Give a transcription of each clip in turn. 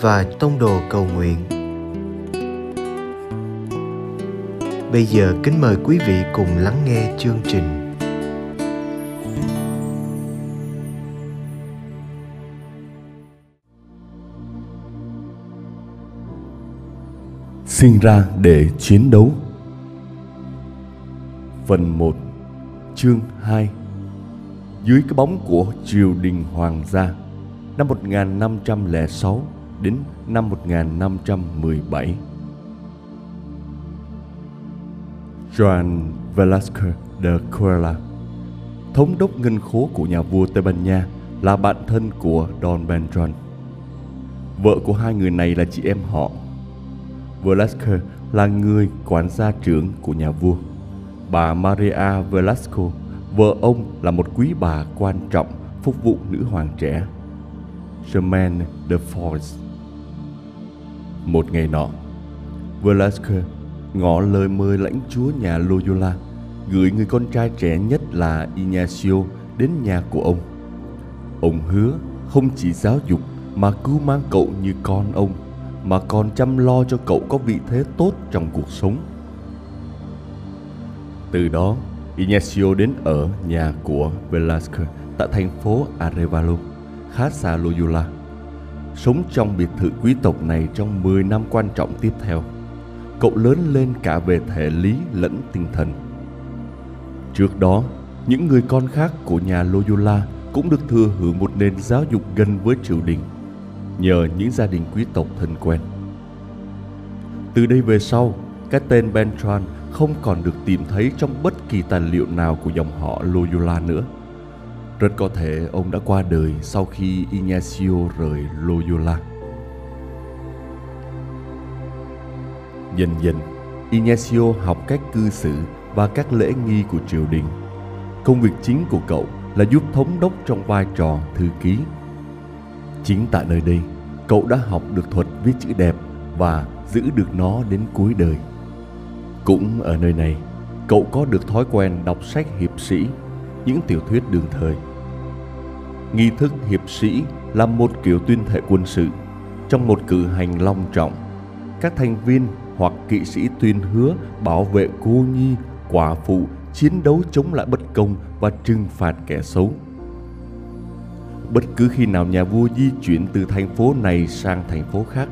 và Tông Đồ Cầu Nguyện. Bây giờ kính mời quý vị cùng lắng nghe chương trình. sinh ra để chiến đấu. Phần 1 Chương 2 Dưới cái bóng của triều đình hoàng gia, năm 1506 đến năm 1517 Joan Velasquez de Cuerla Thống đốc ngân khố của nhà vua Tây Ban Nha là bạn thân của Don Benjon. Vợ của hai người này là chị em họ Velasquez là người quản gia trưởng của nhà vua. Bà Maria Velasco, vợ ông là một quý bà quan trọng phục vụ nữ hoàng trẻ. Germaine de Force một ngày nọ, Velasquez ngỏ lời mời lãnh chúa nhà Loyola gửi người con trai trẻ nhất là Ignacio đến nhà của ông. Ông hứa không chỉ giáo dục mà cứu mang cậu như con ông mà còn chăm lo cho cậu có vị thế tốt trong cuộc sống. Từ đó, Ignacio đến ở nhà của Velasquez tại thành phố Arevalo, khá xa Loyola. Sống trong biệt thự quý tộc này trong 10 năm quan trọng tiếp theo. Cậu lớn lên cả về thể lý lẫn tinh thần. Trước đó, những người con khác của nhà Loyola cũng được thừa hưởng một nền giáo dục gần với triều đình – nhờ những gia đình quý tộc thân quen. Từ đây về sau, cái tên Bentran không còn được tìm thấy trong bất kỳ tài liệu nào của dòng họ Loyola nữa. Rất có thể ông đã qua đời sau khi Ignacio rời Loyola. Dần dần, Ignacio học cách cư xử và các lễ nghi của triều đình. Công việc chính của cậu là giúp thống đốc trong vai trò thư ký Chính tại nơi đây, cậu đã học được thuật viết chữ đẹp và giữ được nó đến cuối đời. Cũng ở nơi này, cậu có được thói quen đọc sách hiệp sĩ, những tiểu thuyết đương thời. Nghi thức hiệp sĩ là một kiểu tuyên thệ quân sự. Trong một cử hành long trọng, các thành viên hoặc kỵ sĩ tuyên hứa bảo vệ cô nhi, quả phụ, chiến đấu chống lại bất công và trừng phạt kẻ xấu Bất cứ khi nào nhà vua di chuyển từ thành phố này sang thành phố khác,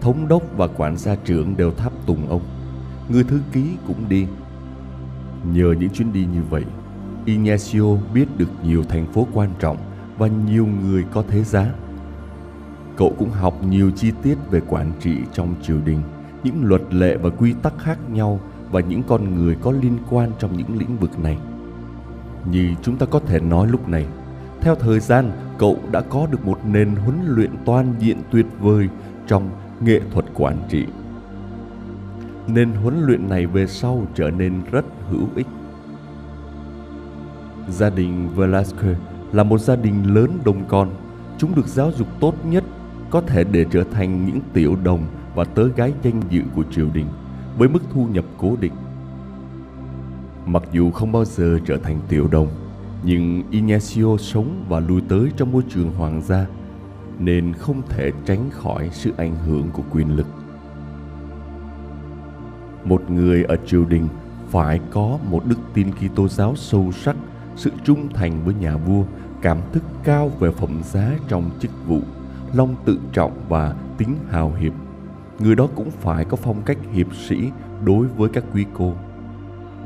thống đốc và quản gia trưởng đều tháp tùng ông. Người thư ký cũng đi. Nhờ những chuyến đi như vậy, Ignacio biết được nhiều thành phố quan trọng và nhiều người có thế giá. Cậu cũng học nhiều chi tiết về quản trị trong triều đình, những luật lệ và quy tắc khác nhau và những con người có liên quan trong những lĩnh vực này. Như chúng ta có thể nói lúc này, theo thời gian, cậu đã có được một nền huấn luyện toàn diện tuyệt vời trong nghệ thuật quản trị. Nền huấn luyện này về sau trở nên rất hữu ích. Gia đình Velasquez là một gia đình lớn đông con. Chúng được giáo dục tốt nhất có thể để trở thành những tiểu đồng và tớ gái danh dự của triều đình với mức thu nhập cố định. Mặc dù không bao giờ trở thành tiểu đồng, nhưng Ignacio sống và lui tới trong môi trường hoàng gia nên không thể tránh khỏi sự ảnh hưởng của quyền lực. Một người ở triều đình phải có một đức tin Kitô giáo sâu sắc, sự trung thành với nhà vua, cảm thức cao về phẩm giá trong chức vụ, lòng tự trọng và tính hào hiệp. Người đó cũng phải có phong cách hiệp sĩ đối với các quý cô.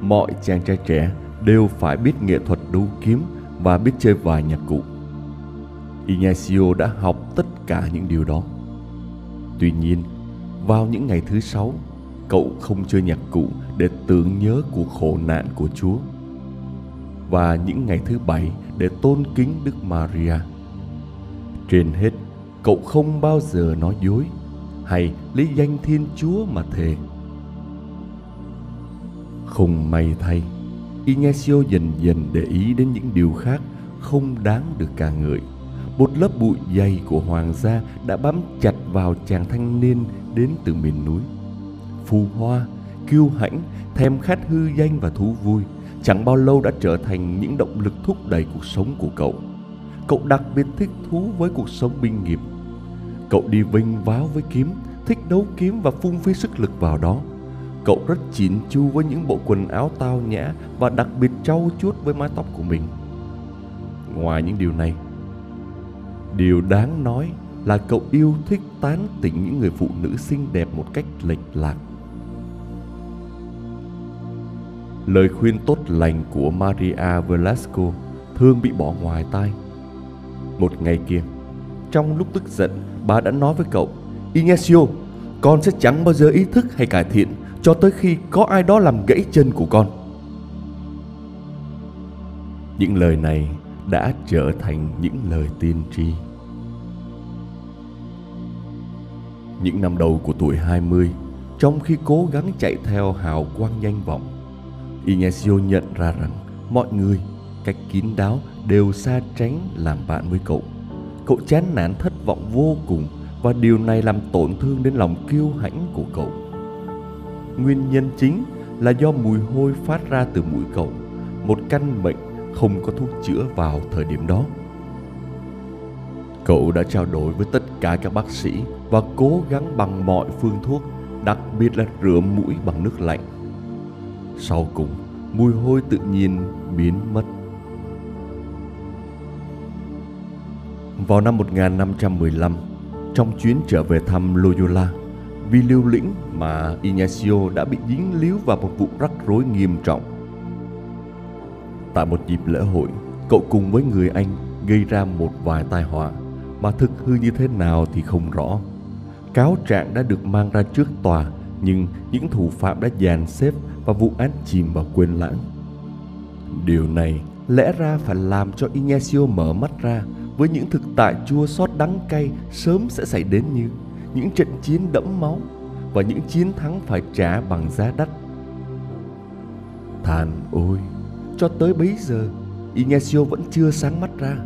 Mọi chàng trai trẻ đều phải biết nghệ thuật đấu kiếm và biết chơi vài nhạc cụ. Ignacio đã học tất cả những điều đó. Tuy nhiên, vào những ngày thứ sáu, cậu không chơi nhạc cụ để tưởng nhớ cuộc khổ nạn của Chúa. Và những ngày thứ bảy để tôn kính Đức Maria. Trên hết, cậu không bao giờ nói dối hay lấy danh thiên chúa mà thề. Không may thay Ignacio dần dần để ý đến những điều khác không đáng được ca ngợi. Một lớp bụi dày của hoàng gia đã bám chặt vào chàng thanh niên đến từ miền núi. Phù hoa kiêu hãnh thèm khát hư danh và thú vui chẳng bao lâu đã trở thành những động lực thúc đẩy cuộc sống của cậu. Cậu đặc biệt thích thú với cuộc sống binh nghiệp. Cậu đi vinh váo với kiếm, thích đấu kiếm và phung phí sức lực vào đó. Cậu rất chỉn chu với những bộ quần áo tao nhã và đặc biệt trau chuốt với mái tóc của mình. Ngoài những điều này, điều đáng nói là cậu yêu thích tán tỉnh những người phụ nữ xinh đẹp một cách lệch lạc. Lời khuyên tốt lành của maria velasco thường bị bỏ ngoài tai một ngày kia trong lúc tức giận bà đã nói với cậu ignacio con sẽ chẳng bao giờ ý thức hay cải thiện cho tới khi có ai đó làm gãy chân của con những lời này đã trở thành những lời tiên tri. Những năm đầu của tuổi 20, trong khi cố gắng chạy theo hào quang danh vọng, Ignacio nhận ra rằng mọi người cách kín đáo đều xa tránh làm bạn với cậu. Cậu chán nản thất vọng vô cùng và điều này làm tổn thương đến lòng kiêu hãnh của cậu. Nguyên nhân chính là do mùi hôi phát ra từ mũi cậu, một căn bệnh không có thuốc chữa vào thời điểm đó. Cậu đã trao đổi với tất cả các bác sĩ và cố gắng bằng mọi phương thuốc, đặc biệt là rửa mũi bằng nước lạnh. Sau cùng, mùi hôi tự nhiên biến mất. Vào năm 1515, trong chuyến trở về thăm Loyola, vì liều lĩnh mà Ignacio đã bị dính líu vào một vụ rắc rối nghiêm trọng Tại một dịp lễ hội, cậu cùng với người anh gây ra một vài tai họa mà thực hư như thế nào thì không rõ. Cáo trạng đã được mang ra trước tòa nhưng những thủ phạm đã dàn xếp và vụ án chìm vào quên lãng. Điều này lẽ ra phải làm cho Inesio mở mắt ra với những thực tại chua xót đắng cay sớm sẽ xảy đến như những trận chiến đẫm máu và những chiến thắng phải trả bằng giá đắt. Than ôi! cho tới bấy giờ Inesio vẫn chưa sáng mắt ra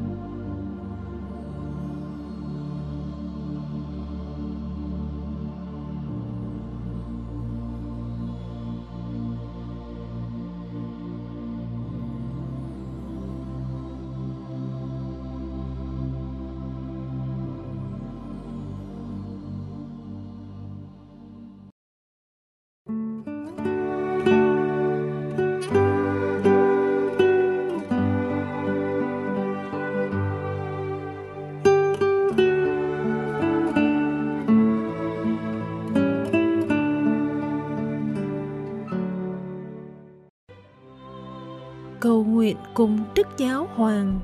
cùng Đức Giáo Hoàng.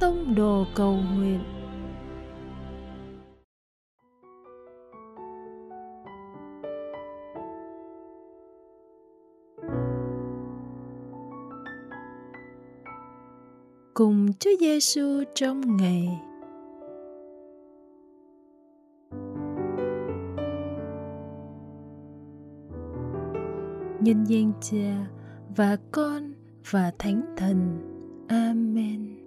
Tông đồ cầu nguyện cùng Chúa Giêsu trong ngày nhân danh Cha và Con và Thánh Thần. Amen.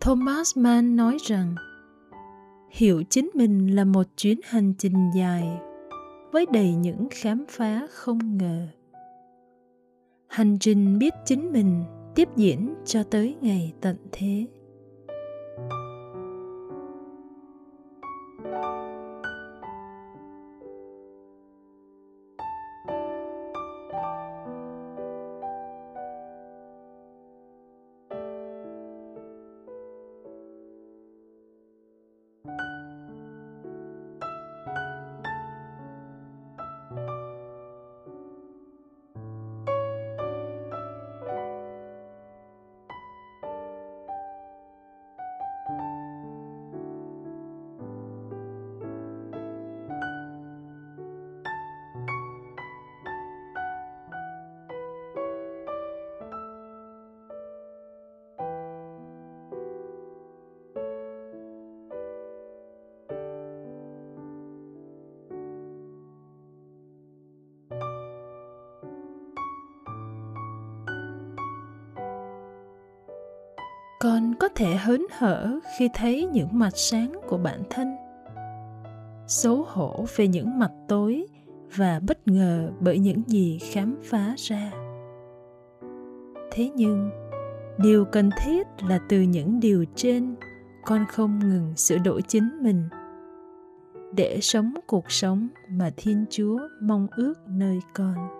Thomas Mann nói rằng, hiểu chính mình là một chuyến hành trình dài, với đầy những khám phá không ngờ hành trình biết chính mình tiếp diễn cho tới ngày tận thế con có thể hớn hở khi thấy những mặt sáng của bản thân. Xấu hổ về những mặt tối và bất ngờ bởi những gì khám phá ra. Thế nhưng, điều cần thiết là từ những điều trên, con không ngừng sửa đổi chính mình. Để sống cuộc sống mà thiên chúa mong ước nơi con.